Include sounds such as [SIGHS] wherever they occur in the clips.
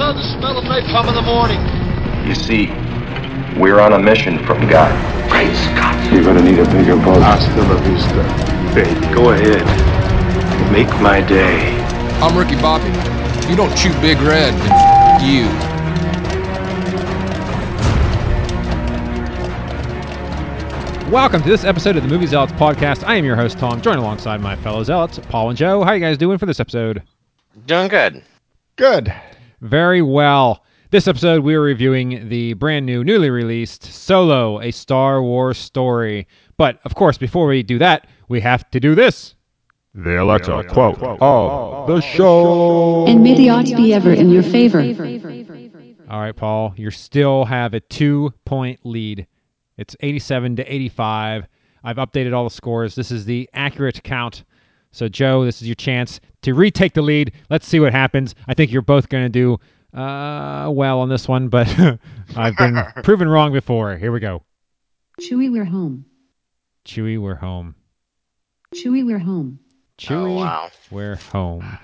love the smell of napalm in the morning. You see, we're on a mission from God. Great Scott. You're gonna need a bigger boat. Hasta la vista, baby. Go ahead. Make my day. I'm Ricky Bobby. If you don't chew Big Red, then f- you. Welcome to this episode of the Movie Zealots podcast. I am your host Tom, joined alongside my fellow zealots Paul and Joe. How are you guys doing for this episode? Doing good. Good. Very well. This episode, we are reviewing the brand new, newly released Solo, a Star Wars story. But of course, before we do that, we have to do this. The Alexa quote of the show. And may the odds be ever in your favor. All right, Paul, you still have a two point lead. It's 87 to 85. I've updated all the scores. This is the accurate count. So, Joe, this is your chance to retake the lead. Let's see what happens. I think you're both going to do uh, well on this one, but [LAUGHS] I've been [LAUGHS] proven wrong before. Here we go. Chewie, we're home. Chewie, we're home. Chewie, we're home. Chewie, Oh, wow. we're home.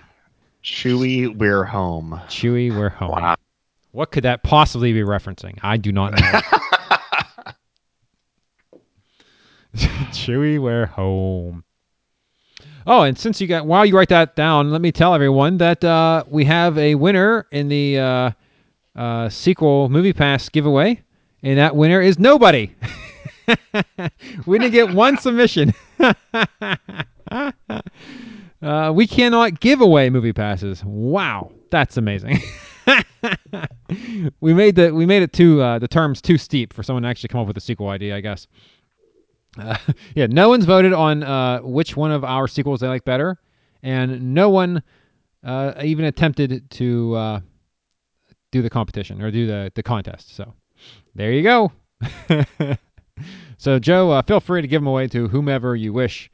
Chewie, we're home. Chewie, we're home. Wow. What could that possibly be referencing? I do not know. [LAUGHS] Chewie, we're home. Oh, and since you got while you write that down, let me tell everyone that uh, we have a winner in the uh, uh, sequel movie pass giveaway, and that winner is nobody. [LAUGHS] we didn't get one [LAUGHS] submission. [LAUGHS] uh, we cannot give away movie passes. Wow, that's amazing. we made the we made it too uh, the terms too steep for someone to actually come up with a sequel idea, I guess. Uh, [LAUGHS] yeah, no one's voted on uh, which one of our sequels they like better, and no one uh, even attempted to uh, do the competition or do the, the contest. So there you go. [LAUGHS] so Joe, uh, feel free to give them away to whomever you wish.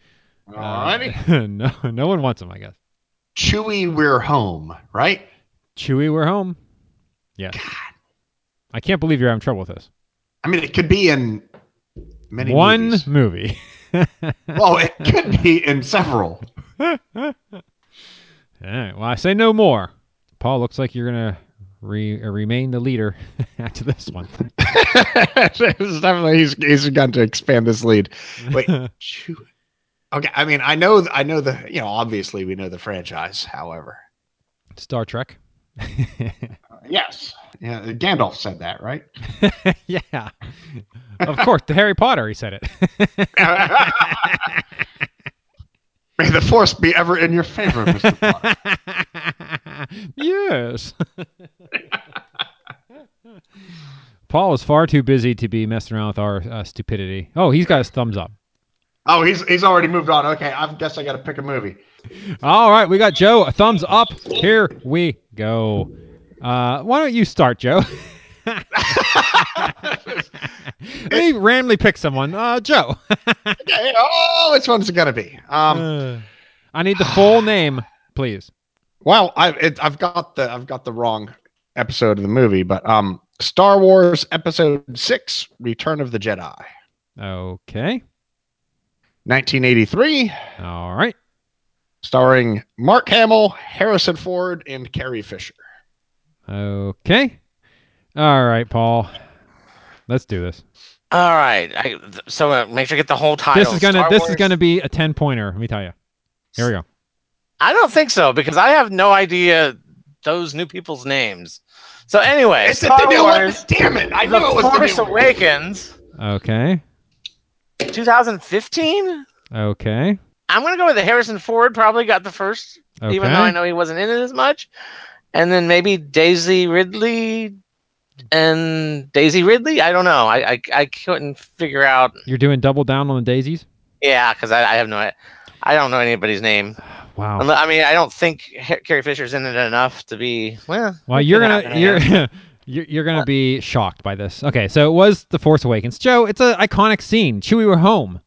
Alrighty. [LAUGHS] no, no one wants them, I guess. Chewie, we're home, right? Chewie, we're home. Yes. I can't believe you're having trouble with this. I mean, it could be in many One movies. movie. [LAUGHS] Well, it could be in several. [LAUGHS] All right. Well, I say no more. Paul, looks like you're gonna re- uh, remain the leader [LAUGHS] after this one. definitely he's he's got to expand this lead. Wait. Okay, I mean, I know, I know the, you know, obviously we know the franchise. However, Star Trek. Yes, yeah, Gandalf said that, right? [LAUGHS] yeah. Of course, the Harry Potter. He said it. [LAUGHS] May the force be ever in your favor, Mister Potter. [LAUGHS] yes. Paul is far too busy to be messing around with our uh, stupidity. Oh, he's got his thumbs up. Oh, he's he's already moved on. Okay, I guess I got to pick a movie. All right, we got Joe. A thumbs up. Here we go. Uh, why don't you start, Joe? [LAUGHS] Let me randomly pick someone. Uh, Joe. [LAUGHS] Okay, oh, which one's it gonna be? Um, Uh, I need the full [SIGHS] name, please. well, I it, I've got the I've got the wrong episode of the movie, but um, Star Wars Episode Six: Return of the Jedi, Okay. 1983, All right. starring Mark Hamill, Harrison Ford, and Carrie Fisher. Okay. All right, Paul. Let's do this. All right. I, so uh, make sure I get the whole title. This is gonna Star this is gonna be a ten pointer. Let me tell you. Here we go. I don't think so because I have no idea those new people's names. So anyway, It's Star you know what? Wars, Damn it! I The knew it was Force gonna Awakens, Okay. 2015. Okay. I'm gonna go with the Harrison Ford. Probably got the first, Okay. even though I know he wasn't in it as much. And then maybe Daisy Ridley and Daisy Ridley. I don't know. I I, I couldn't figure out. You're doing double down on the daisies. Yeah, because I, I have no. I don't know anybody's name. [SIGHS] Wow. I mean, I don't think Carrie Fisher's in it enough to be. Well, Well, you're gonna you're [LAUGHS] you're, you're gonna be shocked by this. Okay, so it was the Force Awakens. Joe, it's an iconic scene. Chewie, we're home.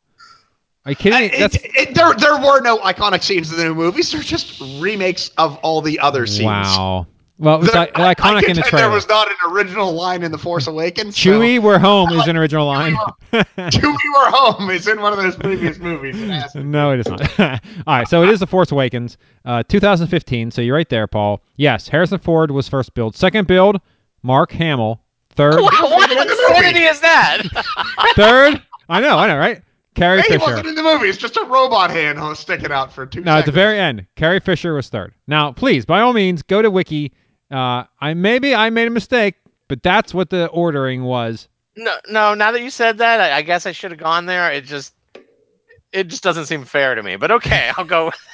Are you kidding me? It- That's it- there, there were no iconic scenes in the new movies. They're just remakes of all the other scenes. wow. Well, it was The- I- I iconic get in the that trailer. There was not an original line in The Force Awakens. so- Chewie, we're home is an original line. Chewie, we're home is in one of those previous movies. It has to be. no, it is not. [LAUGHS] All right, so it is The Force Awakens, uh, 2015. So you're right there, Paul. Yes, Harrison Ford was first billed. Second billed, Mark Hamill. Third, Wow, what in the insanity movie. is that? [LAUGHS] third. I know, I know, right? Carrie Hey, he Fisher. wasn't in the movie. It's just a robot hand who's sticking out for two No, at the very end, Carrie Fisher was third. Now, please, by all means, go to Wiki. Uh, I maybe I made a mistake, but that's what the ordering was. no, no. Now that you said that, I, I guess I should have gone there. It just, it just doesn't seem fair to me. But okay, [LAUGHS] I'll go. [LAUGHS]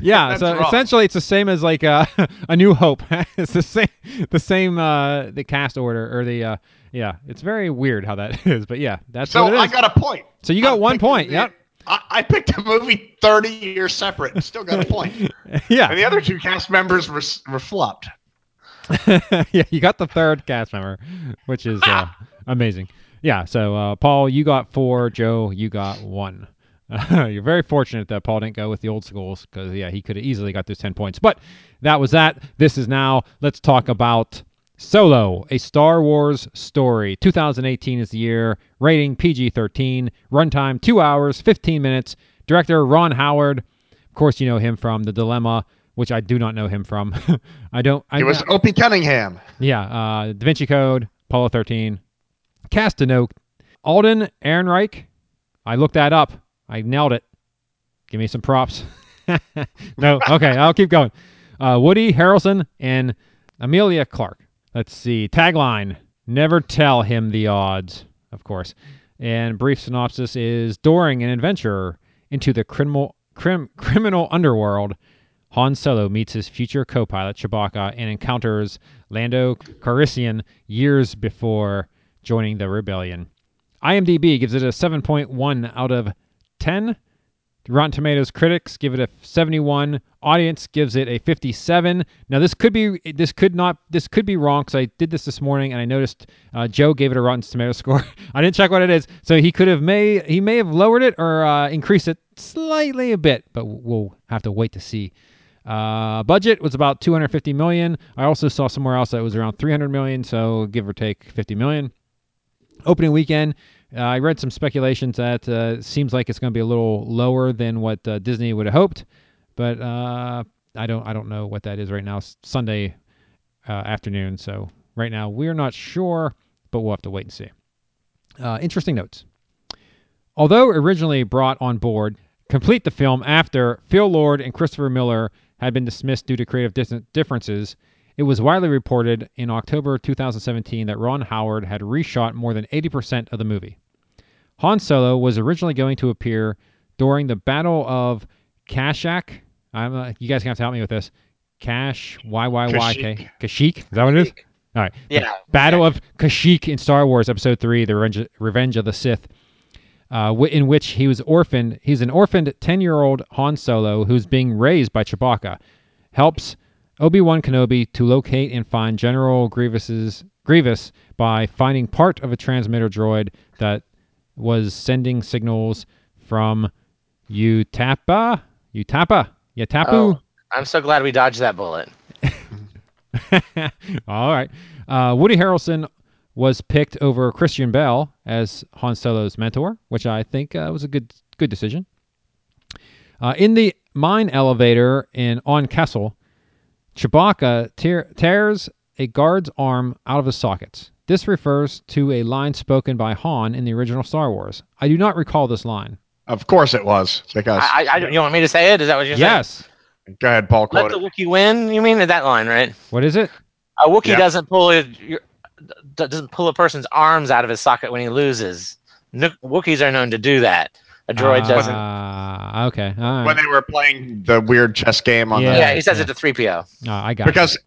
yeah, That's so wrong. essentially it's the same as like uh, [LAUGHS] a New Hope. it's the same, the same uh, the cast order or the uh, yeah. It's very weird how that [LAUGHS] is, but yeah, that's So what it is. I got a point. So you got I one point, a- yep. I, I picked a movie 30 years separate and still got a point. [LAUGHS] yeah, And the other two cast members were, were flopped. [LAUGHS] yeah, you got the third cast member, which is uh, amazing. Yeah, so uh, Paul, you got four. Joe, you got one. you're very fortunate that Paul didn't go with the old schools because yeah, he could have easily got those ten points. But that was that. This is now. Let's talk about Solo, a Star Wars story. 2018 is the year. Rating PG-13. Runtime two hours, 15 minutes. Director Ron Howard. Of course, you know him from The Dilemma, which I do not know him from. [LAUGHS] I don't. I It was Opie Cunningham. yeah, uh, Da Vinci Code, Apollo 13, Cast to Note, Alden Ehrenreich. I looked that up. I nailed it. Give me some props. [LAUGHS] no, okay, I'll keep going. Uh, Woody Harrelson and Emilia Clarke. Let's see. Tagline: Never tell him the odds. Of course. And brief synopsis is: During an adventure into the criminal crim, criminal underworld, Han Solo meets his future co-pilot Chewbacca and encounters Lando Calrissian years before joining the rebellion. IMDb gives it a 7.1 out of 10. Rotten Tomatoes critics give it a 71. Audience gives it a 57. Now this could be this could not this could be wrong because I did this this morning and I noticed uh, Joe gave it a Rotten Tomato [LAUGHS] score. I didn't check what it is, so he could have may he may have lowered it or uh, increased it slightly a bit, but we'll have to wait to see. Uh, budget was about 250 million. I also saw somewhere else that it was around 300 million, so give or take 50 million. Opening weekend, uh, I read some speculations that uh, seems like it's going to be a little lower than what uh, Disney would have hoped, but uh, I don't I don't know what that is right now. It's Sunday uh, afternoon, so right now we're not sure, but we'll have to wait and see. Uh, interesting notes. Although originally brought on board, complete the film after Phil Lord and Christopher Miller had been dismissed due to creative differences, it was widely reported in October 2017 that Ron Howard had reshot more than 80% of the movie. Han Solo was originally going to appear during the Battle of Kashyyyk. I'm, uh, you guys have to help me with this. Cash Y Y Y K Kashyyyk. Is that what it is? All right. The Yeah. Battle of Kashyyyk in Star Wars Episode Three: The Revenge, Revenge of the Sith, uh, in which he was orphaned. He's an orphaned ten-year-old Han Solo who's being raised by Chewbacca. Helps Obi Wan Kenobi to locate and find General Grievous's Grievous by finding part of a transmitter droid that was sending signals from Utapa, Utapa, Yatapu. Oh, I'm so glad we dodged that bullet. [LAUGHS] All right. Uh, Woody Harrelson was picked over Christian Bale as Han Solo's mentor, which I think uh, was a good good decision. Uh, in the mine elevator in on Kessel, Chewbacca tear, tears a guard's arm out of his sockets. This refers to a line spoken by Han in the original Star Wars. I do not recall this line. Of course it was. Because I, I, I, you want me to say it? Is that what you're saying? Yes. go ahead, Paul. Let the it. Wookiee win. You mean that line, right? What is it? A Wookiee Yep. doesn't pull it. your- d- Doesn't pull a person's arms out of his socket when he loses. No, Wookiees are known to do that. A droid doesn't. Uh, okay. All right. when they were playing the weird chess game on Yeah. the yeah, he says yeah. it to three PO. Uh, I got it. because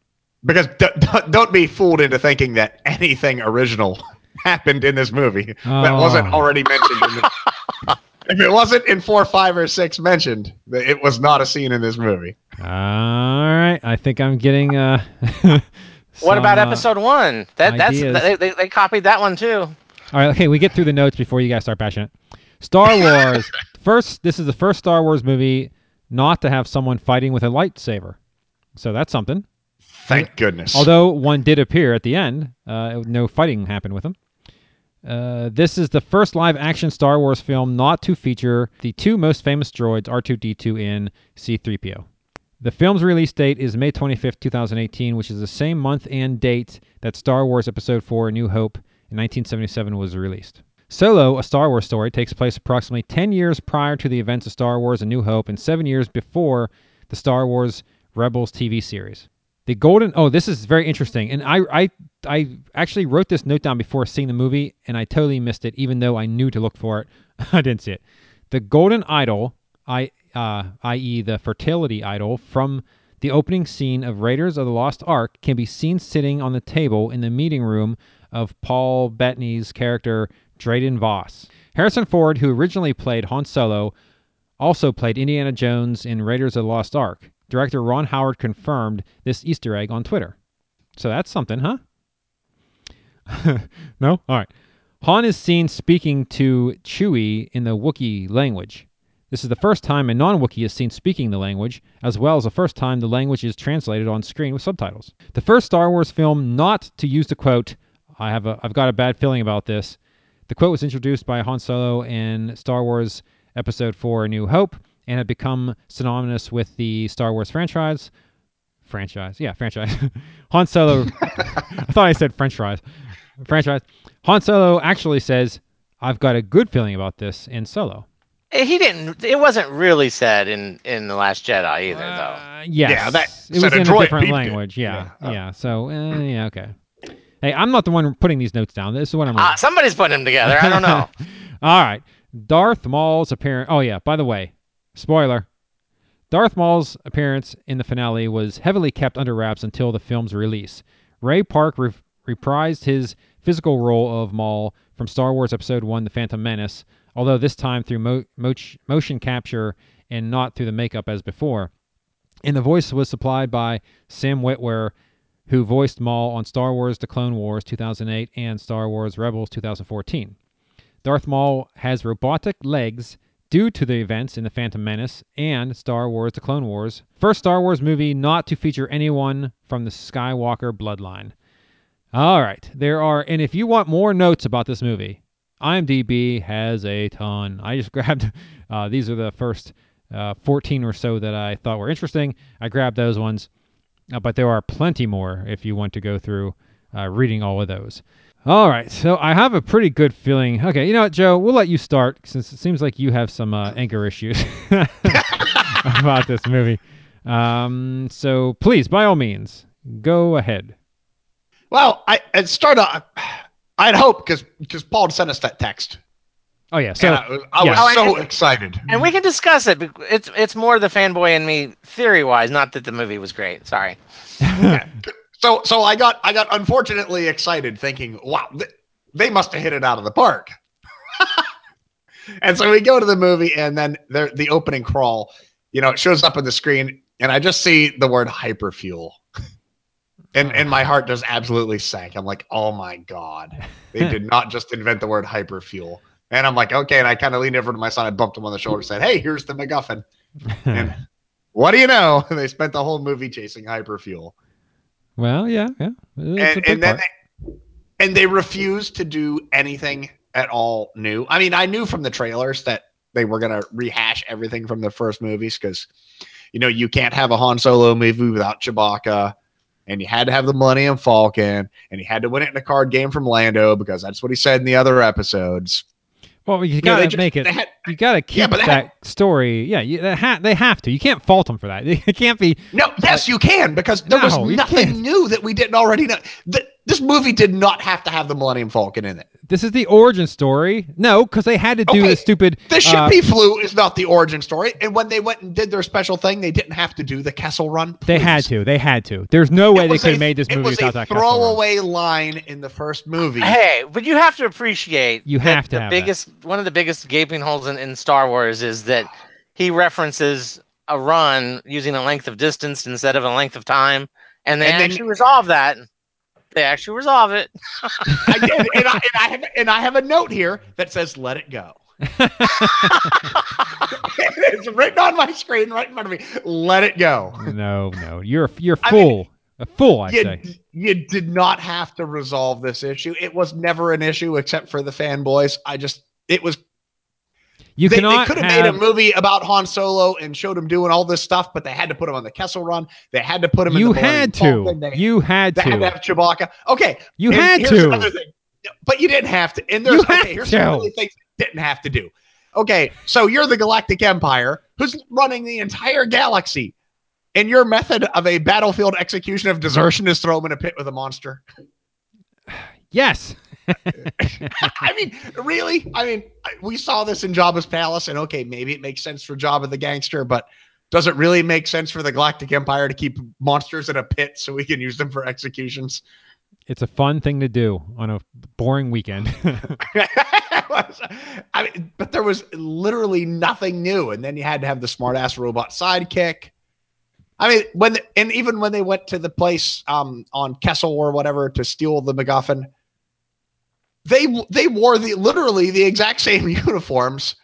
because d- d- don't be fooled into thinking that anything original [LAUGHS] happened in this movie that wasn't Oh. already mentioned. In the, [LAUGHS] if it wasn't in four, five, or six mentioned, th- it was not a scene in this movie. All right, I think I'm getting. Uh, [LAUGHS] What about uh, episode one? That that's ideas. they, they, they copied that one too. All right, okay, we get through the notes before you guys start bashing it. Star [LAUGHS] Wars. first, this is the first Star Wars movie not to have someone fighting with a lightsaber, so that's something. Thank goodness. Although one did appear at the end, uh, no fighting happened with him. Uh, this is the first live action Star Wars film not to feature the two most famous droids, R2D2 and C3PO. The film's release date is May 25th, 2018, which is the same month and date that Star Wars Episode 4 A New Hope in 1977 was released. Solo, a Star Wars story, takes place approximately 10 years prior to the events of Star Wars A New Hope and 7 years before the Star Wars Rebels TV series. The golden oh, this is very interesting. And I I I actually wrote this note down before seeing the movie and I totally missed it, even though I knew to look for it. [LAUGHS] I didn't see it. The golden idol, I uh, i.e. the fertility idol from the opening scene of Raiders of the Lost Ark can be seen sitting on the table in the meeting room of Paul Bettany's character Dryden Vos. Harrison Ford, who originally played Han Solo, also played Indiana Jones in Raiders of the Lost Ark. Director Ron Howard confirmed this Easter egg on Twitter. So that's something, huh? [LAUGHS] no? All right. Han is seen speaking to Chewie in the Wookiee language. This is the first time a non Wookiee is seen speaking the language, as well as the first time the language is translated on screen with subtitles. The first Star Wars film not to use the quote, I have a, I've got a bad feeling about this. The quote was introduced by Han Solo in Star Wars Episode 4 A New Hope and had become synonymous with the Star Wars franchise. Franchise, yeah, franchise. [LAUGHS] Han Solo, [LAUGHS] I thought I said French fries. Franchise. Han Solo actually says, I've got a good feeling about this in Solo. Eh, He didn't. It wasn't really said in in the Last Jedi either, though. Uh, yes. Yeah, that it was a in a different peeped it. language. Yeah, Yeah. yeah. So, uh, yeah, okay. Hey, I'm not the one putting these notes down. This is what I'm. Ah, somebody's putting them together. I don't know. [LAUGHS] All right. Darth Maul's appearance. Oh, yeah. By the way, spoiler Darth Maul's appearance in the finale was heavily kept under wraps until the film's release. Ray Park re- reprised his physical role of Maul from Star Wars Episode 1 The Phantom Menace, although this time through mo- moch- motion capture and not through the makeup as before. And the voice was supplied by Sam Witwer, who voiced Maul on Star Wars The Clone Wars 2008 and Star Wars Rebels 2014. Darth Maul has robotic legs due to the events in The Phantom Menace and Star Wars The Clone Wars. First Star Wars movie not to feature anyone from the Skywalker bloodline. All right, there are, and if you want more notes about this movie, IMDb has a ton. I just [LAUGHS] grabbed, uh, these are the first uh, 14 or so that I thought were interesting. I grabbed those ones, but there are plenty more if you want to go through uh, reading all of those. All right, so I have a pretty good feeling. Okay, you know what, Joe? We'll let you start since it seems like you have some uh, anger issues [LAUGHS] about this movie. Um, so please, by all means, go ahead. Well, I start off. [SIGHS] I'd hope because because Paul sent us that text. Oh yeah, so and I, was- I yeah. was Oh, and so excited. and we can discuss it. It's it's more the fanboy in me theory wise, not that the movie was great. Sorry. [LAUGHS] So so I got I got unfortunately excited, thinking, wow, th- they must have hit it out of the park. [LAUGHS] and so we go to the movie, and then the the opening crawl, you know, it shows up on the screen, and I just see the word hyperfuel. [LAUGHS] And, and my heart just absolutely sank. I'm like, oh my God. They did not just invent the word hyperfuel. And I'm like, okay. And I kind of leaned over to my son. I bumped him on the shoulder and said, hey, here's the MacGuffin. [LAUGHS] And what do you know? [LAUGHS] They spent the whole movie chasing hyperfuel. well, yeah, yeah. It's And, and then they, and they refused to do anything at all new. I mean, I knew from the trailers that they were going to rehash everything from the first movies because, you know, you can't have a Han Solo movie without Chewbacca. And you had to have the Millennium Falcon, and you had to win it in a card game from Lando because that's what he said in the other episodes. Well, you gotta they just- make it. had- you gotta keep they that had- story. Yeah, you, they, ha- they have to. You can't fault them for that. [LAUGHS] It can't be. No, yes, you can because there No, was nothing new that we didn't already know. Th- this movie did not have to have the Millennium Falcon in it. This is the origin story. No, because they had to do Okay, the stupid. The ship uh, he flew is not the origin story. And when they went and did their special thing, they didn't have to do the Kessel Run. they had to. They had to. There's no way they could have made this movie was without a that. Kessel Run. throwaway line in the first movie. Hey, but you have to appreciate You have to the have that. biggest one of the biggest gaping holes in, in Star Wars is that he references a run using a length of distance instead of a length of time, and they And then- actually resolve that. They actually resolve it. [LAUGHS] I did, and, I, and I have and I have a note here that says "Let it go." [LAUGHS] [LAUGHS] it's written on my screen right in front of me. Let it go. No, no, you're you're I mean, full. A fool, I'd you, say. you did not have to resolve this issue. It was never an issue except for the fanboys. I just it was You they, cannot could have have, made a movie about Han Solo and showed him doing all this stuff, but they had to put him on the Kessel Run. They had to put him. You in the had to. They, You had they had to to. have Chewbacca. Okay, You and had to. Another thing. But you didn't have to. And there's You okay, here's to. some really things you didn't have to do. Okay, so you're the Galactic Empire who's running the entire galaxy, and your method of a battlefield execution of desertion is throw him in a pit with a monster. [SIGHS] Yes. [LAUGHS] I mean, really? I mean, we saw this in Jabba's palace, and okay, maybe it makes sense for Jabba the gangster, but does it really make sense for the Galactic Empire to keep monsters in a pit so we can use them for executions? It's a fun thing to do on a boring weekend. [LAUGHS] [LAUGHS] I mean, but there was literally nothing new, and then you had to have the smartass robot sidekick. I mean, when and even when they went to the place um, on Kessel or whatever to steal the MacGuffin, they they wore the literally the exact same [LAUGHS] uniforms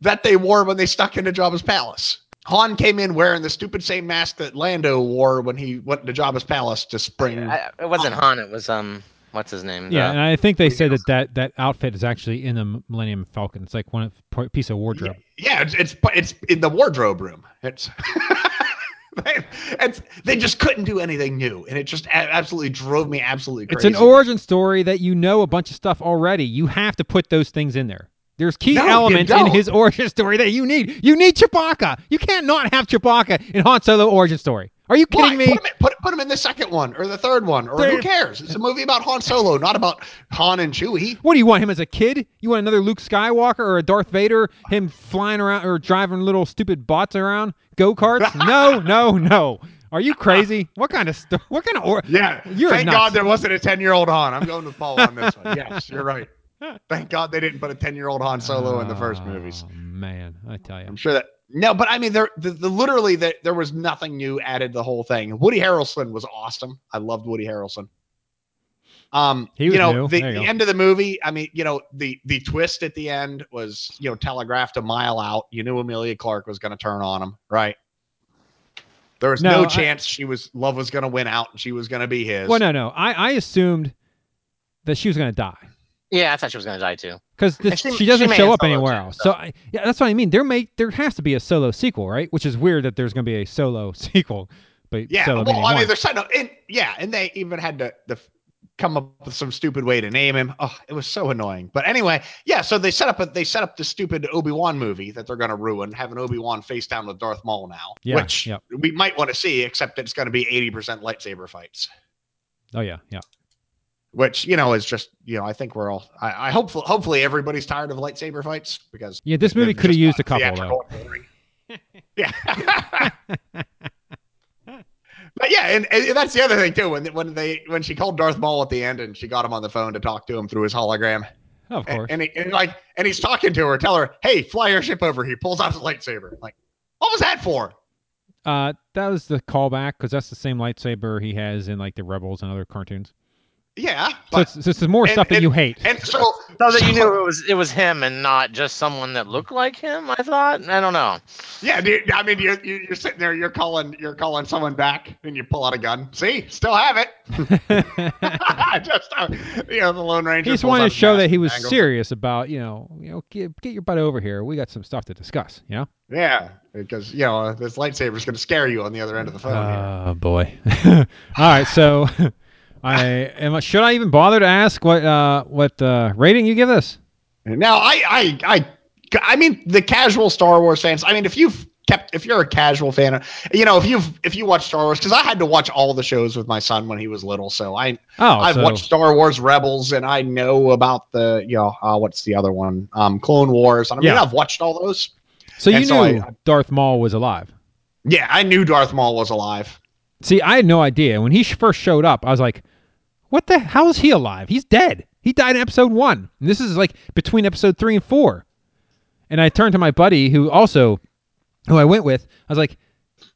that they wore when they stuck into Jabba's palace. Han came in wearing the stupid same mask that Lando wore when he went to Jabba's palace to spring. I, it wasn't Han. It was um, what's his name? yeah, The- and I think they said that, that that outfit is actually in the Millennium Falcon. It's like one piece of wardrobe. Yeah, it's it's, it's in the wardrobe room. It's, [LAUGHS] [LAUGHS] they, it's they just couldn't do anything new, and it just absolutely drove me absolutely crazy. It's an origin story that you know a bunch of stuff already. You have to put those things in there. There's key No, elements in his [LAUGHS] origin story that you need. You need Chewbacca. You can't not have Chewbacca in Han Solo origin story. Are you Why? kidding me? Put him, in, put, put him in the second one or the third one, or There- who cares? It's a movie about Han Solo, not about Han and Chewie. What do you want him as a kid? You want another Luke Skywalker or a Darth Vader? Him flying around or driving little stupid bots around go karts? [LAUGHS] no, no, no. Are you crazy? What kind of sto- what kind of or- Yeah, You're thank nuts. God there wasn't a ten-year-old Han. I'm going to Paul on this one. [LAUGHS] Yes, you're right. Thank God they didn't put a ten-year-old Han Solo in the first movies. Oh, man, I tell you. I'm sure that no, but I mean, there the, the literally that there was nothing new added to the whole thing. Woody Harrelson was awesome. I loved Woody Harrelson. Um, He was you know, new. the, you the end of the movie. I mean, you know, the the twist at the end was you know telegraphed a mile out. You knew Emilia Clarke was going to turn on him, right? There was No, no, I- chance she was love was going to win out and she was going to be his. Well, no, no. I, I assumed that she was going to die yeah, I thought she was gonna die too. Because she, she- doesn't she show up anywhere else. so- So I, yeah, that's what I mean. There may there has to be a solo sequel, right? Which is weird that there's going to be a solo [LAUGHS] sequel, but Yeah, well, I mean, they're setting up, and yeah, and they even had to the come up with some stupid way to name him. Oh, it was so annoying. But anyway, yeah, so they set up a they set up the stupid Obi Wan movie that they're going to ruin, having Obi Wan face down with Darth Maul now, Yeah, which yep. we might want to see, except it's going to be eighty percent lightsaber fights, oh yeah, yeah. Which you know is just you know I think we're all I, I hope hopefully everybody's tired of lightsaber fights because Yeah, this movie could have used a couple though. theatrical and boring. yeah. [LAUGHS] But yeah, and, and that's the other thing too. When when they when she called Darth Maul at the end and she got him on the phone to talk to him through his hologram, Of and, course. and, he, and like and he's talking to her, tell her, "Hey, fly your ship over." He pulls out his lightsaber. Like, what was that for? Uh, that was the callback because that's the same lightsaber he has in like the Rebels and other cartoons. Yeah, So it's, this is more and- stuff that and- you hate. and so So that you knew it was it was him and not just someone that looked like him. I thought. I don't know. Yeah, dude. I mean, you're you're you're sitting there, you're calling you're calling someone back, and you pull out a gun. See, still have it. [LAUGHS] [LAUGHS] Just uh, you know, the Lone Ranger. he just wanted to show that he was angles it. serious about you know you know get, get your butt over here. We got some stuff to discuss. You know. Yeah, because you know this lightsaber is going to scare you on the other end of the phone. here. Oh boy. [LAUGHS] All right, so I am. Should I even bother to ask what uh what uh rating you give this? Now, I, I, I, I mean, the casual Star Wars fans. I mean, if you've kept, if you're a casual fan, you know, if you've, if you watch Star Wars, because I had to watch all the shows with my son when he was little, so I, Oh, I've so, watched Star Wars Rebels, and I know about the, you know, uh, what's the other one, um, Clone Wars. I mean, Yeah. I've watched all those. so you and knew so I- Darth Maul was alive. Yeah, I knew Darth Maul was alive. See, I had no idea when he first showed up. I was like, "What the? How is he alive? He's dead. He died in episode one. And this is like between episode three and four. And I turned to my buddy, who also, who I went with. I was like,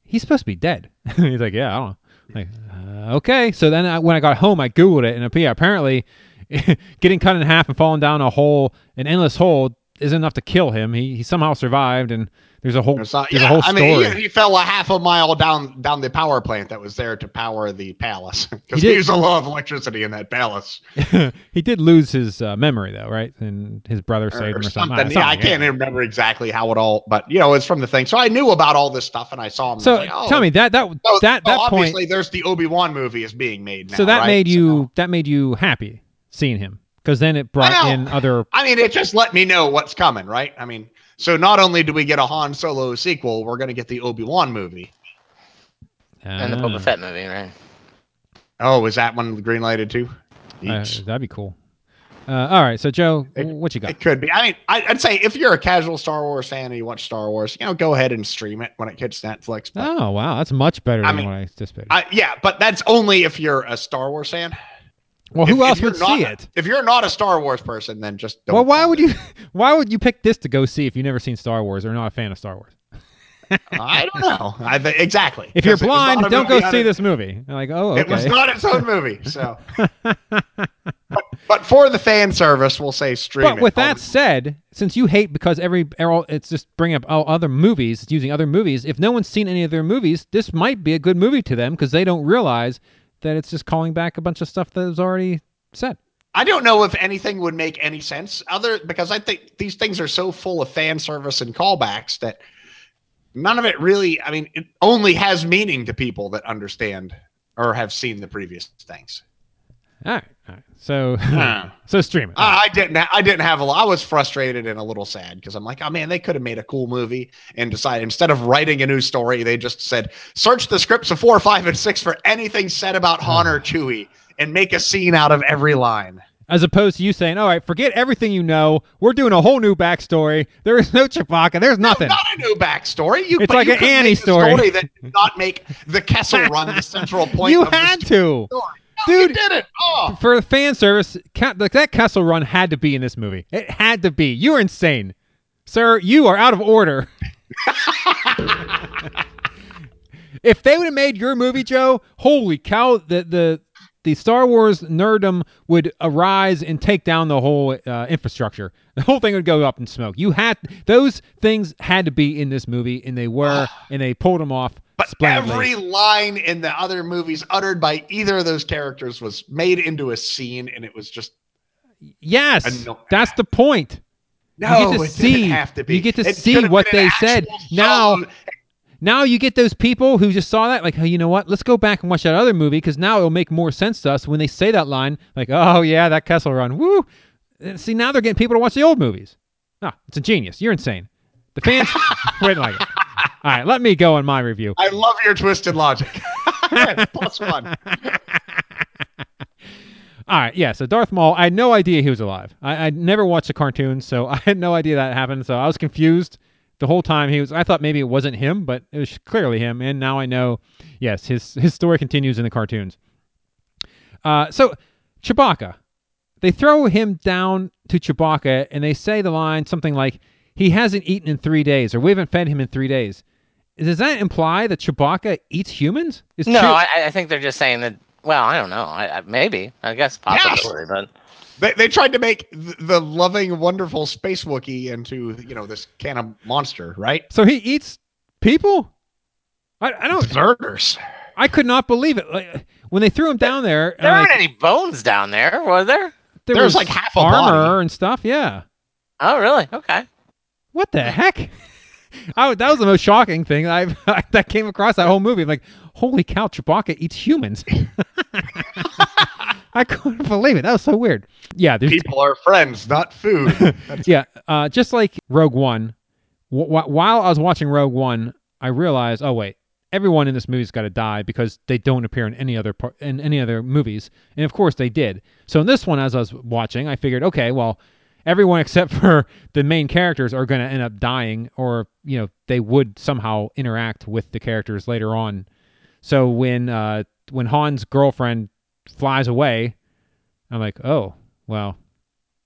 "He's supposed to be dead." [LAUGHS] He's like, "Yeah, I don't know." I'm like, uh, okay. So then I, when I got home, I googled it, and apparently, [LAUGHS] getting cut in half and falling down a hole, an endless hole, is enough to kill him. He he somehow survived, and There's a whole There's not- there's yeah, a whole I story. mean, he, he fell a half a mile down down the power plant that was there to power the palace because [LAUGHS] He he, used a lot of electricity in that palace [LAUGHS] he did lose his uh, memory though, right? And his brother saved or, him or something. something. Yeah, I can't remember exactly how it all, but you know, it's from the thing. So I knew about all this stuff, and I saw him. So like, oh. tell me that that So, that so that point. obviously, there's the Obi Wan movie is being made now. So that right? made So- you that made you happy seeing him because then it brought in other. I mean, it just let me know what's coming, right? I mean, so not only do we get a Han Solo sequel, we're going to get the Obi Wan movie. And the Boba Fett movie, right? Oh, is that one green lighted too? uh, that'd be cool. Uh, all right, so Joe, It- what you got? It could be. I mean, I- I'd say if you're a casual Star Wars fan and you watch Star Wars, you know, go ahead and stream it when it hits Netflix. But Oh wow, that's much better I than mean, what I anticipated. I, yeah, but that's only if you're a Star Wars fan. Well, who if else you're would not- see it? If you're not a Star Wars person, then just don't. Well, why would bother. you? [LAUGHS] Why would you pick this to go see if you've never seen Star Wars or not a fan of Star Wars? I don't know. I, exactly. If you're it blind, don't go see it- this movie. Like, oh, okay. It was not its own movie. So, [LAUGHS] but, but for the fan service, we'll say stream But it. with that said, since you hate because every it's just bringing up all other movies, it's using other movies. If no one's seen any of their movies, this might be a good movie to them because they don't realize that it's just calling back a bunch of stuff that was already said. I don't know if anything would make any sense other because I think these things are so full of fan service and callbacks that none of it really. I mean, it only has meaning to people that understand or have seen the previous things. All right, all right. So, Huh. [LAUGHS] so stream it. I I didn't. ha- I didn't have a lot. I was frustrated and a little sad because I'm like, oh man, they could have made a cool movie and decided instead of writing a new story, they just said search the scripts of four, five, and six for anything said about Han or [SIGHS] Chewie and make a scene out of every line. As opposed to you saying, "All right, forget everything you know. We're doing a whole new backstory. There is no Chewbacca. There's nothing." Not a new backstory. You, It's like you an could Annie a story. that did not make the Kessel Run the central [LAUGHS] point. you of the had to. story. Dude. you did it. Oh, For the fan service, like that Kessel Run had to be in this movie. It had to be. You are insane, sir. You are out of order. [LAUGHS] if they would have made your movie, Joe, holy cow! The the the Star Wars nerddom would arise and take down the whole uh, infrastructure. The whole thing would go up in smoke. You had those things had to be in this movie, and they were, and they pulled them off but splendidly. every line in the other movies uttered by either of those characters was made into a scene, and it was just yes, Anno- that's the point. no. you get to see have to be. you get to It see what they said. Now show. now you get those people who just saw that like, hey, you know what? Let's go back and watch that other movie because now it'll make more sense to us when they say that line. Like, oh yeah, that Kessel Run, woo. And See now they're getting people to watch the old movies. Ah, it's a genius. You're insane. The fans [LAUGHS] wouldn't like it. All right, let me go on my review. I love your twisted logic. [LAUGHS] Plus one. All right, yeah. So Darth Maul, I had no idea he was alive. I, I never watched the cartoon, so [LAUGHS] I had no idea that happened. So I was confused the whole time. He was. I thought maybe it wasn't him, but it was clearly him. And now I know. Yes, his his story continues in the cartoons. Uh, so Chewbacca, they throw him down to Chewbacca, and they say the line something like, "He hasn't eaten in three days," or "We haven't fed him in three days." Does that imply that Chewbacca eats humans? Is No, Chew- I, I think they're just saying that. Well, I don't know. I, I, maybe. I guess possibility, but They, they tried to make th- the loving, wonderful space Wookiee into you know this kind of monster, right? so he eats people. I, I don't. Deserters. I could not believe it. Like, when they threw him down there, there aren't any bones down there, were there? there There's was like half a armor body. and stuff. Yeah. Oh, really? Okay. What the hmm. heck? I, that was the most shocking thing I've [LAUGHS] that came across that whole movie. I'm like, holy cow, Chewbacca eats humans. [LAUGHS] I couldn't believe it. That was so weird. Yeah, People are friends, not food. [LAUGHS] yeah, uh, just like Rogue One. Wh- wh- while I was watching Rogue One, I realized, oh wait, everyone in this movie's got to die because they don't appear in any other par- in any other movies, and of course they did. So in this one, as I was watching, I figured, okay, well, everyone except [LAUGHS] for the main characters are going to end up dying, or you know, they would somehow interact with the characters later on. So when uh, when Han's girlfriend flies away, I'm like, oh, well,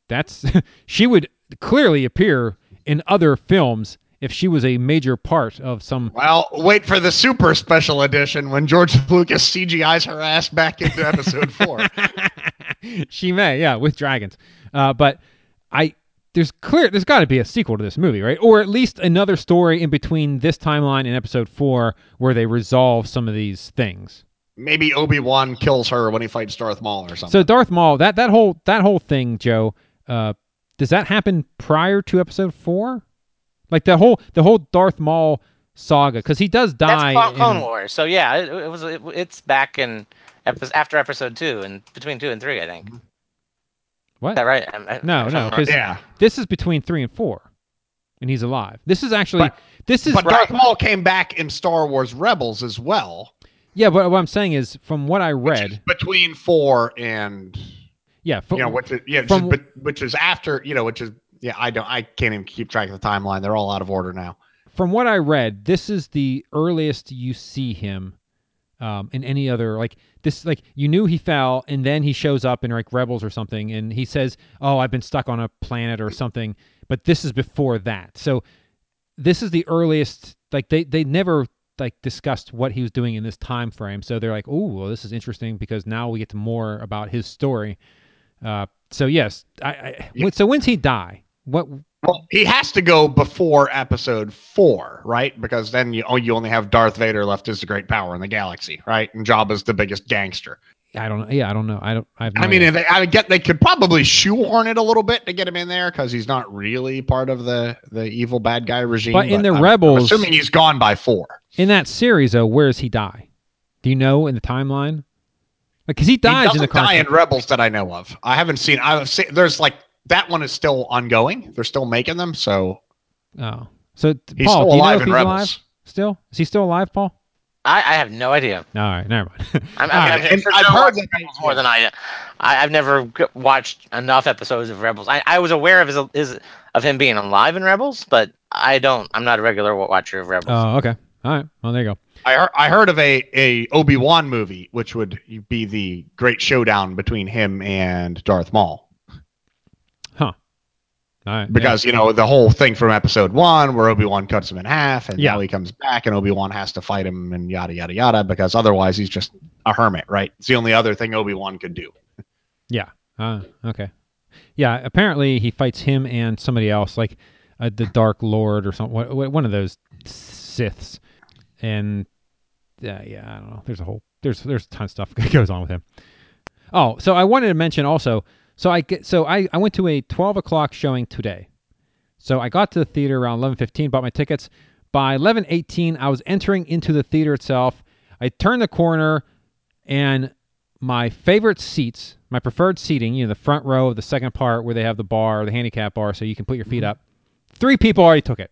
that's [LAUGHS] she would clearly appear in other films if she was a major part of some well, wait for the super special edition when George [LAUGHS] Lucas CGI's her ass back into episode four. she may yeah with dragons uh, but i there's clear there's got to be a sequel to this movie, right? Or at least another story in between this timeline and episode 4 where they resolve some of these things. Maybe Obi Wan kills her when he fights Darth Maul or something. So Darth Maul, that that whole that whole thing, Joe, uh does that happen prior to episode 4? Like the whole the whole Darth Maul saga cuz he does That's die Clone, in- Clone Wars. So yeah, it, it was. It, it's back in epi- after episode two and between two and three, I think. Is What? that right? I'm- I- No, I'm no, not- cuz yeah, this is between 3 and 4. And he's alive. This is actually But- this is but Darth Maul came back in Star Wars Rebels as well. Yeah, but what I'm saying is from what I which is read, between four and yeah, fo- you know which is, yeah, which, from- is, but- which is after you know which is yeah I don't I can't even keep track of the timeline. They're all out of order now. from what I read, this is the earliest you see him um, in any other like this. Like you knew he fell, and then he shows up in like Rebels or something, and he says, "Oh, I've been stuck on a planet or something." But this is before that, so this is the earliest. Like they they never like discussed what he was doing in this time frame. So they're like, "Oh, well, this is interesting because now we get to more about his story." Uh, so yes, I, I so when's he die? What Well, he has to go before Episode Four, right? Because then you oh, you only have Darth Vader left as the great power in the galaxy, right? And Jabba's the biggest gangster. I don't know. Yeah, I don't know. I don't. I, no I mean, they, I get they could probably shoehorn it a little bit to get him in there because he's not really part of the the evil bad guy regime. But in the I'm- I'm Rebels- assuming he's gone by four. in that series, though, where does he die? Do you know in the timeline? Because he He dies doesn't in the die in Rebels that I know of. I haven't seen. I've seen. There's like that one is still ongoing. They're still making them. So oh, so he's Paul, still do you know if in he's Rebels. alive? Still, is he still alive, Paul? I, I have no idea. All right, never mind. [LAUGHS] I'm, All I'm, right, I'm and sure I've heard watches that- Rebels more than I. I I've never g- watched enough episodes of Rebels. I, I was aware of his, his of him being alive in Rebels, but I don't. I'm not a regular watcher of Rebels. Oh, okay. All right. Well, there you go. I heard, I heard of a a Obi Wan movie, which would be the great showdown between him and Darth Maul. Right. Because you know the whole thing from Episode One, where Obi Wan cuts him in half, and Yeah. now he comes back, and Obi Wan has to fight him, and yada yada yada. Because otherwise, he's just a hermit, right? It's the only other thing Obi Wan could do. Yeah. Uh, okay. Yeah. Apparently, he fights him and somebody else, like uh, the Dark Lord or something. One of those Siths. And uh, yeah, I don't know. There's a whole there's there's a ton of stuff [LAUGHS] that goes on with him. Oh, so I wanted to mention also. So I get so I, I went to a 12 o'clock showing today. So I got to the theater around 11:15, bought my tickets. By 11:18, I was entering into the theater itself. I turned the corner, and my favorite seats, my preferred seating, you know, the front row of the second part where they have the bar, the handicap bar, so you can put your feet mm-hmm. up. Three people already took it,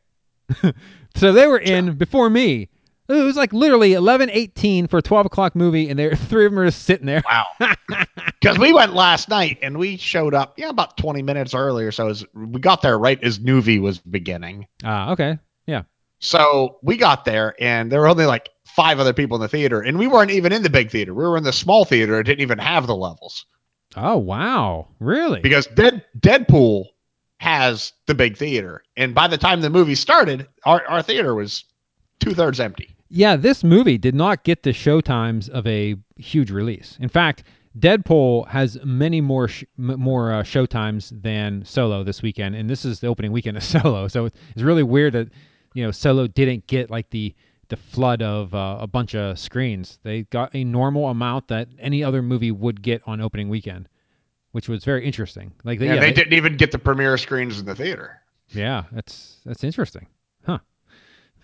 [LAUGHS] so they were in before me. It was like literally 11:18 for a 12 o'clock movie, and there [LAUGHS] three of them are just sitting there. Wow. [LAUGHS] Because we went last night and we showed up, yeah, about 20 minutes earlier. So as we got there right as Nuvi was beginning. Ah, okay, yeah. So we got there and there were only like five other people in the theater. And we weren't even in the big theater. We were in the small theater. It didn't even have the levels Oh wow, really? because Dead, Deadpool has the big theater. And by the time the movie started, our, our theater was two thirds empty. Yeah, this movie did not get the showtimes of a huge release. In fact, Deadpool has many more sh- more uh, showtimes than Solo this weekend, and this is the opening weekend of [LAUGHS] Solo. So it's, really weird that you know Solo didn't get like the the flood of uh, a bunch of screens. They got a normal amount that any other movie would get on opening weekend, which was very interesting. Like And yeah, they they- didn't even get the premiere screens in the theater. yeah, that's that's interesting.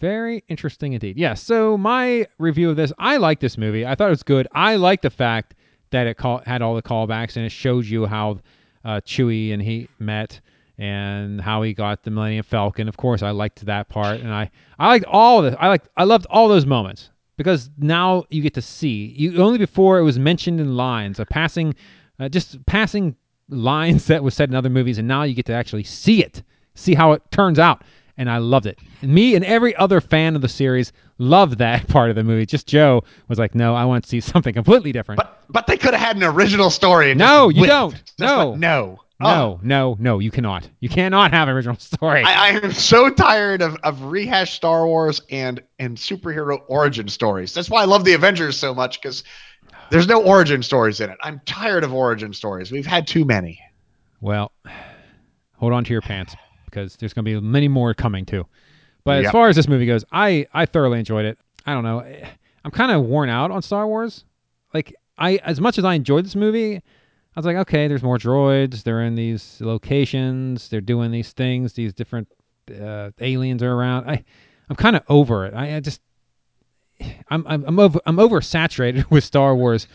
Very interesting indeed. Yeah, so my review of this, I like this movie. I thought it was good. I like the fact that it call, had all the callbacks and it showed you how uh, Chewie and he met and how he got the Millennium Falcon. Of course, I liked that part, and I I liked all of it. I like I loved all those moments because now you get to see. You only before it was mentioned in lines, a passing, uh, just passing lines [LAUGHS] that was said in other movies, and now you get to actually see it, see how it turns out. And I loved it. And me and every other fan of the series loved that [LAUGHS] part of the movie. Just Joe was like, "No, I want to see [LAUGHS] something completely different." But but they could have had an original story. No, you whipped. don't. [LAUGHS] Just No. like, no. Oh. no, no, no, you cannot. You cannot have an original story. I, I am so tired of, of rehashed Star Wars and and superhero origin stories. That's why I love the Avengers so much because there's no origin stories in it. I'm tired of origin stories. We've had too many. Well, [SIGHS] hold on to your pants because there's going to be many more coming too. But as far as this movie goes, I I thoroughly enjoyed it. I don't know. I'm kind of worn out on Star Wars. Like I as much as I enjoyed this movie, I was like, okay, there's more droids. They're in these locations. They're doing these things. These different uh, aliens are around. I I'm kind of over it. I, I just I'm I'm I'm over I'm oversaturated [LAUGHS] with Star Wars,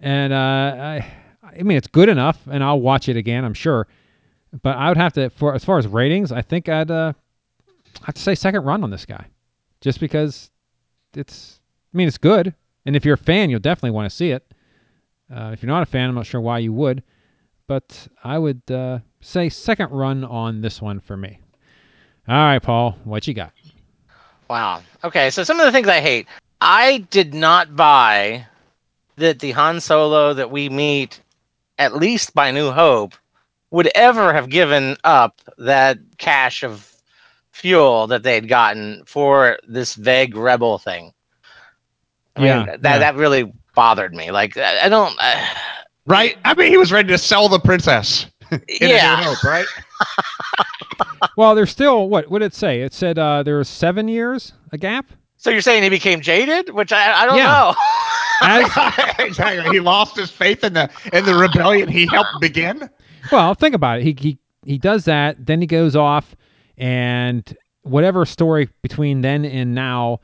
and uh, I I mean it's good enough, and I'll watch it again. I'm sure, but I would have to for as far as ratings, I think I'd uh have to say second run on this guy, just because it's I mean it's good, and if you're a fan, you'll definitely want to see it. Uh, if you're not a fan, I'm not sure why you would, but I would uh, say second run on this one for me. All right, Paul, what you got? Wow. Okay, so some of the things I hate. I did not buy that the Han Solo that we meet, at least by New Hope, would ever have given up that cache of fuel that they had gotten for this vague rebel thing. I mean, Yeah, that yeah. that really bothered me. Like, I I don't. Uh, Right? I mean, he was ready to sell the princess. [LAUGHS] In A New yeah. Hope, right? [LAUGHS] Well, there's still what? What did it say? It said uh, there was seven years a gap. So you're saying he became jaded, which I, I don't Yeah. know. As, [LAUGHS] exactly. He lost his faith in the in the rebellion he helped begin. Well, think about it. He he he does that. Then he goes off, and whatever story between then and now,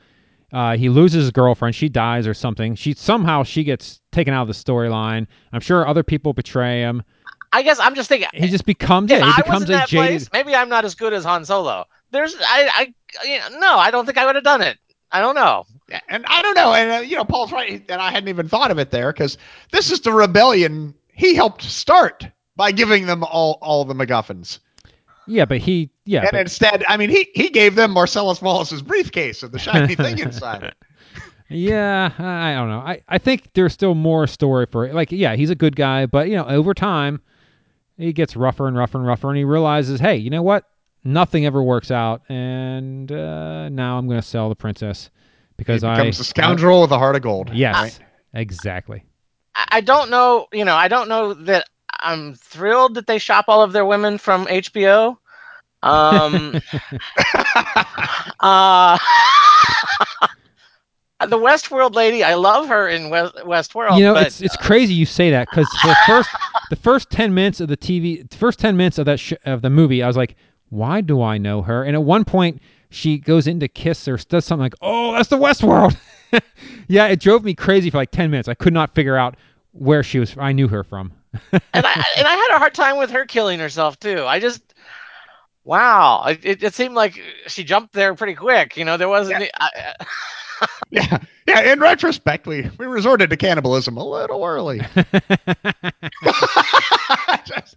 uh, he loses his girlfriend. She dies or something. She somehow she gets taken out of the storyline. I'm sure other people betray him. I guess I'm just thinking. He just becomes if yeah. He I was becomes in a that jaded. place, maybe I'm not as good as Han Solo. There's, I, I, you know, no, I don't think I would have done it. I don't know. Yeah, And I don't know. And uh, you know, Paul's right, and I hadn't even thought of it there because this is the rebellion he helped start by giving them all all the MacGuffins. Yeah, but he yeah. and but- instead, I mean, he he gave them Marcellus Wallace's briefcase with the shiny thing [LAUGHS] inside. Yeah, I I don't know. I, I think there's still more story for it. like yeah, he's a good guy, but you know, over time he gets rougher and rougher and rougher and he realizes, hey, you know what? Nothing ever works out and uh, now I'm going to sell the princess because he I becomes a scoundrel with a heart of gold. Yes. right? Exactly. I, I don't know. You know, I don't know that I'm thrilled that they shop all of their women from HBO. Um, [LAUGHS] uh, [LAUGHS] the Westworld lady, I love her in West, Westworld. you know, but it's it's crazy you say that cuz the first the first 10 minutes of the TV the first 10 minutes of that sh- of the movie, I was like, why do I know her? And at one point she goes in to kiss or does something like, "Oh, that's the Westworld." [LAUGHS] yeah, it drove me crazy for like 10 minutes. I could not figure out where she was I knew her from. And I and I had a hard time with her killing herself too. I just wow, it, it, seemed like she jumped there pretty quick. You know, there wasn't. I, [LAUGHS] Yeah, yeah. In retrospect, we we resorted to cannibalism a little early. [LAUGHS] Just-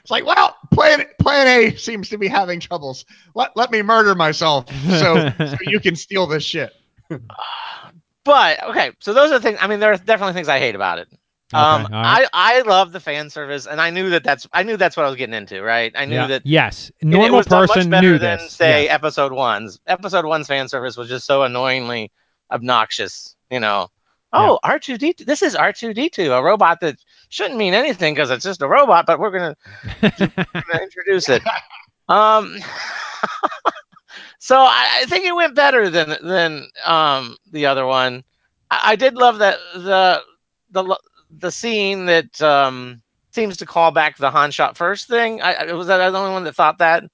it's like, well, plan Plan A seems to be having troubles. Let let me murder myself so so you can steal this shit. [SIGHS] but okay, so those are the things. I mean, there are definitely things I hate about it. Um, Okay, all right. I I love the fan service, and I knew that that's I knew that's what I was getting into. Right, I knew Yeah. that. yes, normal was done much person better knew than, this. Say episode one's episode one's fan service was just so annoyingly obnoxious. You know, oh R two D two. This is R two D two, a robot that shouldn't mean anything because it's just a robot, but we're gonna gonna introduce it. [LAUGHS] Um, [LAUGHS] so I, I think it went better than than um the other one. I, I did love that the the the scene that um seems to call back the Han shot first thing. I, I was that the only one that thought that.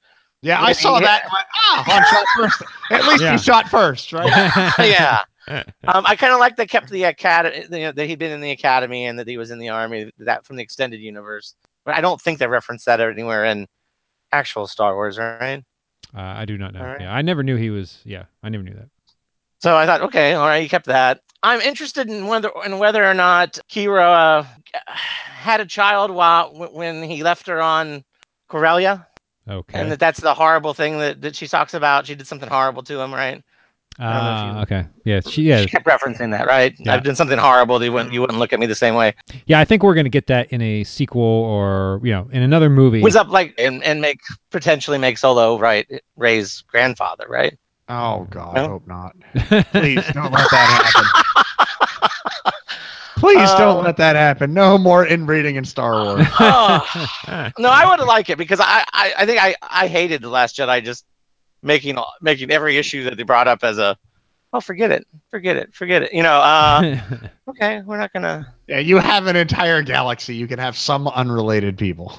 Yeah, I saw yeah. that. went, ah, Han shot first. At least Yeah. he shot first, right? [LAUGHS] yeah. [LAUGHS] Um, I kind of like they kept the academy you know, that he'd been in the academy and that he was in the army. That from the extended universe, but I don't think they referenced that anywhere in actual Star Wars, right? Uh, I do not know. All right. Yeah, I never knew he was. Yeah, I never knew that. So I thought, okay, all right, you kept that. I'm interested in whether in whether or not Qi'ra uh, had a child while when he left her on Corellia, Okay. and that that's the horrible thing that, that she talks about. She did something horrible to him, right? Ah, you- okay. Yeah, she yeah. She kept referencing that, right? Yeah. I've done something horrible. You wouldn't you wouldn't look at me the same way. Yeah, I think we're going to get that in a sequel or, you know, in another movie. Was up like and, and make potentially make Solo right Rey's grandfather, right? Oh God, I hope not. [LAUGHS] Please don't let that happen. [LAUGHS] Please don't Uh, let that happen. No more inbreeding in Star Wars. [LAUGHS] Oh. no, I would like it because I, I, I think I, I hated the Last Jedi just making making every issue that they brought up as a, oh, forget it, forget it, forget it. You know, uh, okay, we're not gonna. yeah, you have an entire galaxy. You can have some unrelated people.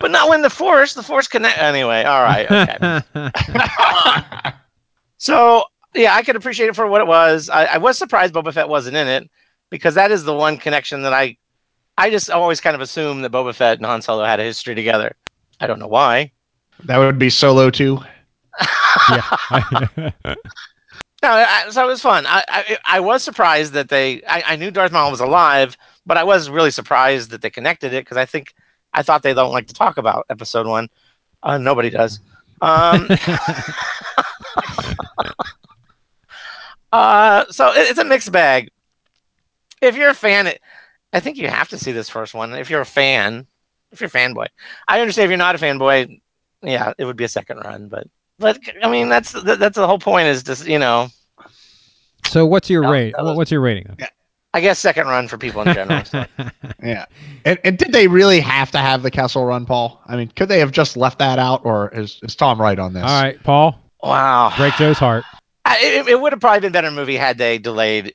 But not when the Force, the Force connect. Anyway, all right, okay. [LAUGHS] So yeah, I could appreciate it for what it was. I, I was surprised Boba Fett wasn't in it because that is the one connection that I, I just always kind of assumed that Boba Fett and Han Solo had a history together. I don't know why. that would be Solo too. [LAUGHS] yeah. No, I, so it was fun. I, I I was surprised that they. I, I knew Darth Maul was alive, but I was really surprised that they connected it because I think I thought they don't like to talk about Episode One. Uh, nobody does. Um, [LAUGHS] uh, so it, it's a mixed bag. If you're a fan, it, I think you have to see this first one. If you're a fan, if you're a fanboy, I understand. If you're not a fanboy, yeah, it would be a second run. But but I mean, that's that, that's the whole point. Is just you know, so what's your No, rate? was- What's your rating? I guess second run for people in general. so. [LAUGHS] Yeah. And, and did they really have to have the Kessel Run, Paul? I mean, could they have just left that out, or is, is Tom right on this? All right, Paul, Wow, break Joe's heart. I, it, it would have probably been a better movie had they delayed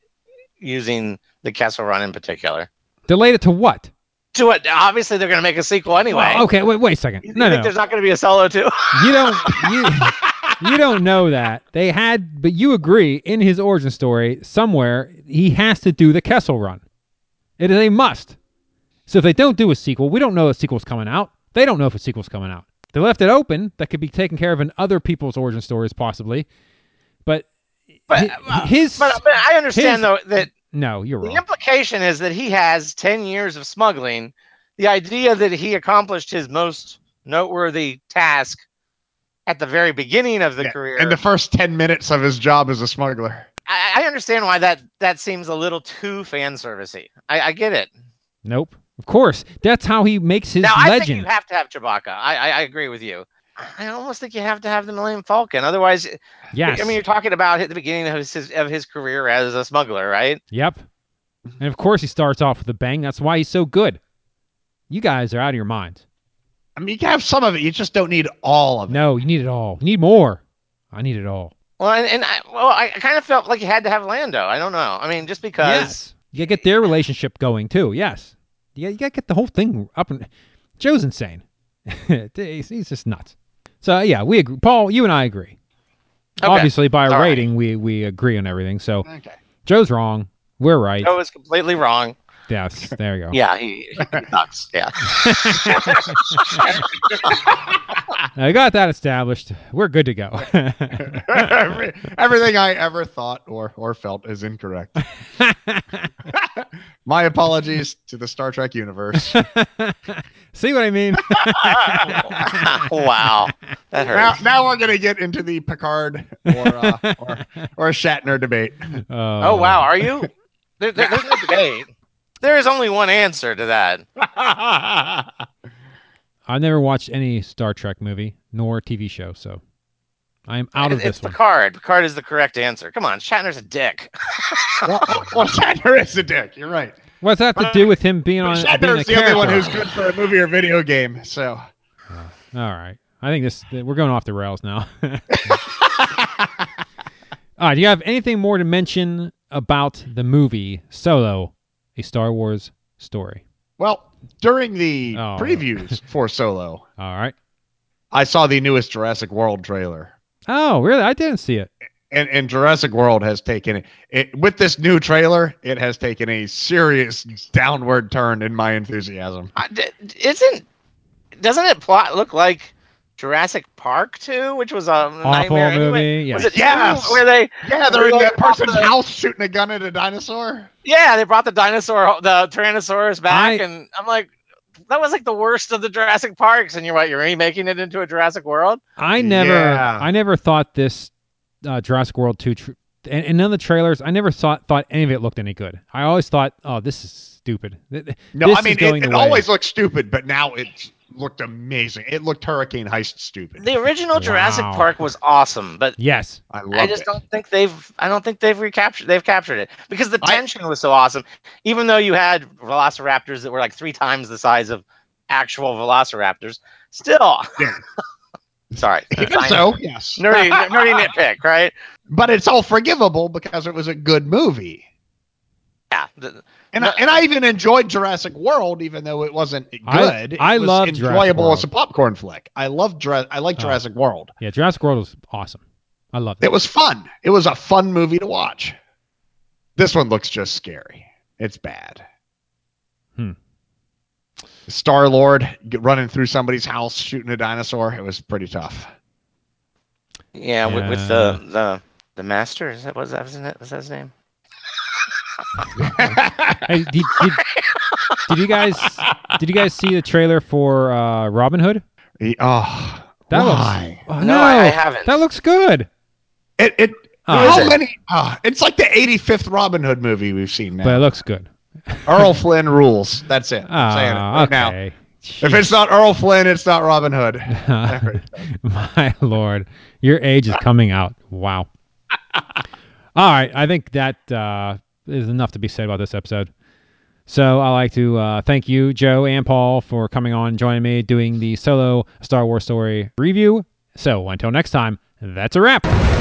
using the Kessel Run in particular. Delayed it to what? To what? obviously they're going to make a sequel anyway. Well, okay, wait, wait a second. You No, think no, there's not going to be a solo too? you don't. You, [LAUGHS] you don't know that they had, but you agree in his origin story somewhere he has to do the Kessel Run. It is a must. So if they don't do a sequel, we don't know a sequel's coming out. They don't know if a sequel's coming out. They left it open. That could be taken care of in other people's origin stories, possibly. But, But, uh, his but, uh, but I understand his- though that no, you're wrong. the implication is that he has 10 years of smuggling. The idea that he accomplished his most noteworthy task at the very beginning of the Yeah, career. In the first 10 minutes of his job as a smuggler. I, I understand why that that seems a little too fan servicey. I, I get it. Nope. Of course, that's how he makes his now I think legend. you have to have Chewbacca. I, I I agree with you. I almost think you have to have the Millennium Falcon. Otherwise, yes. I mean, you're talking about at the beginning of his of his career as a smuggler, right? Yep. And of course, he starts off with a bang. That's why he's so good. You guys are out of your minds. I mean, you can have some of it. You just don't need all of it. No, you need it all. You need more. I need it all. Well, and, and I, well, I kind of felt like you had to have Lando. I don't know. I mean, just because. yes. You gotta get their relationship going too. Yes. You, you gotta get the whole thing up and. Joe's insane. [LAUGHS] he's, he's just nuts. So yeah, we agree. Paul, you and I agree. Okay. Obviously, by a All right. rating, we we agree on everything. So Okay. Joe's wrong. We're right. Joe was completely wrong. Yes. [LAUGHS] There you go. Yeah, he, he sucks. Yeah. [LAUGHS] I got that established. We're good to go. Every- Everything I ever thought or, or felt is incorrect. [LAUGHS] My apologies to the Star Trek universe. See what I mean? wow, that now, hurts. now we're going to get into the Picard or, uh, or, or Shatner debate. Oh wow, are you? There, there, there's no debate. There is only one answer to that. [LAUGHS] I've never watched any Star Trek movie nor TV show, so I am out of it's this one. Picard. Picard is the correct answer. Come on, Shatner's a dick. well, [LAUGHS] well, Shatner is a dick. You're right. What's that have to do with him being on But being a Shatner's the only one who's good for a movie or video game. So uh, All right, I think this we're going off the rails now. [LAUGHS] All right, do you have anything more to mention about the movie Solo, a Star Wars story? Well, during the Oh. previews [LAUGHS] for Solo, All right. I saw the newest Jurassic World trailer. Oh, really? I didn't see it. And, and Jurassic World has taken it, it with this new trailer. It has taken a serious downward turn in my enthusiasm. I- d- Isn't doesn't it plot look like Jurassic Park 2, which was a Awful nightmare anyway? movie. Yeah. Was it Yes! two where they Yeah, they're in that person's the- house shooting a gun at a dinosaur. Yeah, they brought the dinosaur, the Tyrannosaurus back, I- and I'm like, that was like the worst of the Jurassic Parks. And you're what? You're remaking it into a Jurassic World? I never, Yeah. I never thought this uh, Jurassic World two, tr- and, and none of the trailers. I never thought thought any of it looked any good. I always thought, oh, this is stupid. Th- th- No, I mean is going it, it always looks stupid, but now it's looked amazing. It looked Hurricane Heist stupid. The original Jurassic Wow. Park was awesome, but Yes. I love I just it. don't think they've I don't think they've recaptured they've captured it because the I- tension was so awesome. Even though you had velociraptors that were like three times the size of actual velociraptors, still Yeah. [LAUGHS] sorry. [LAUGHS] Even so, yes. nerdy nerdy nitpick, right? But it's all forgivable because it was a good movie. Yeah. And No. I, and I even enjoyed Jurassic World, even though it wasn't good. It I love Jurassic enjoyable World. as a popcorn flick. I love Jura- I like Oh. Jurassic World. Yeah, Jurassic World was awesome. I love it. It was fun. It was a fun movie to watch. This one looks just scary. It's bad. Hmm. Star Lord running through somebody's house shooting a dinosaur. It was pretty tough. yeah, With, with the the the master, is that was that was that was that his name? Hey, did, did, did you guys did you guys see the trailer for uh, Robin Hood? He- oh, That why? looks. Oh, No, no, I- I haven't. That looks good. It it Oh. how Is it? many? ah, it's like the 85th Robin Hood movie we've seen now. But it looks good. Errol Flynn rules. That's it. I'm saying it Ah, right now. okay. If it's not Errol Flynn, it's not Robin Hood. [LAUGHS] My lord, your age is coming out. Wow. [LAUGHS] All right, I think that uh, is enough to be said about this episode. So I'd like to uh, thank you, Joe and Paul, for coming on joining me doing the solo Star Wars story review. So until next time, that's a wrap.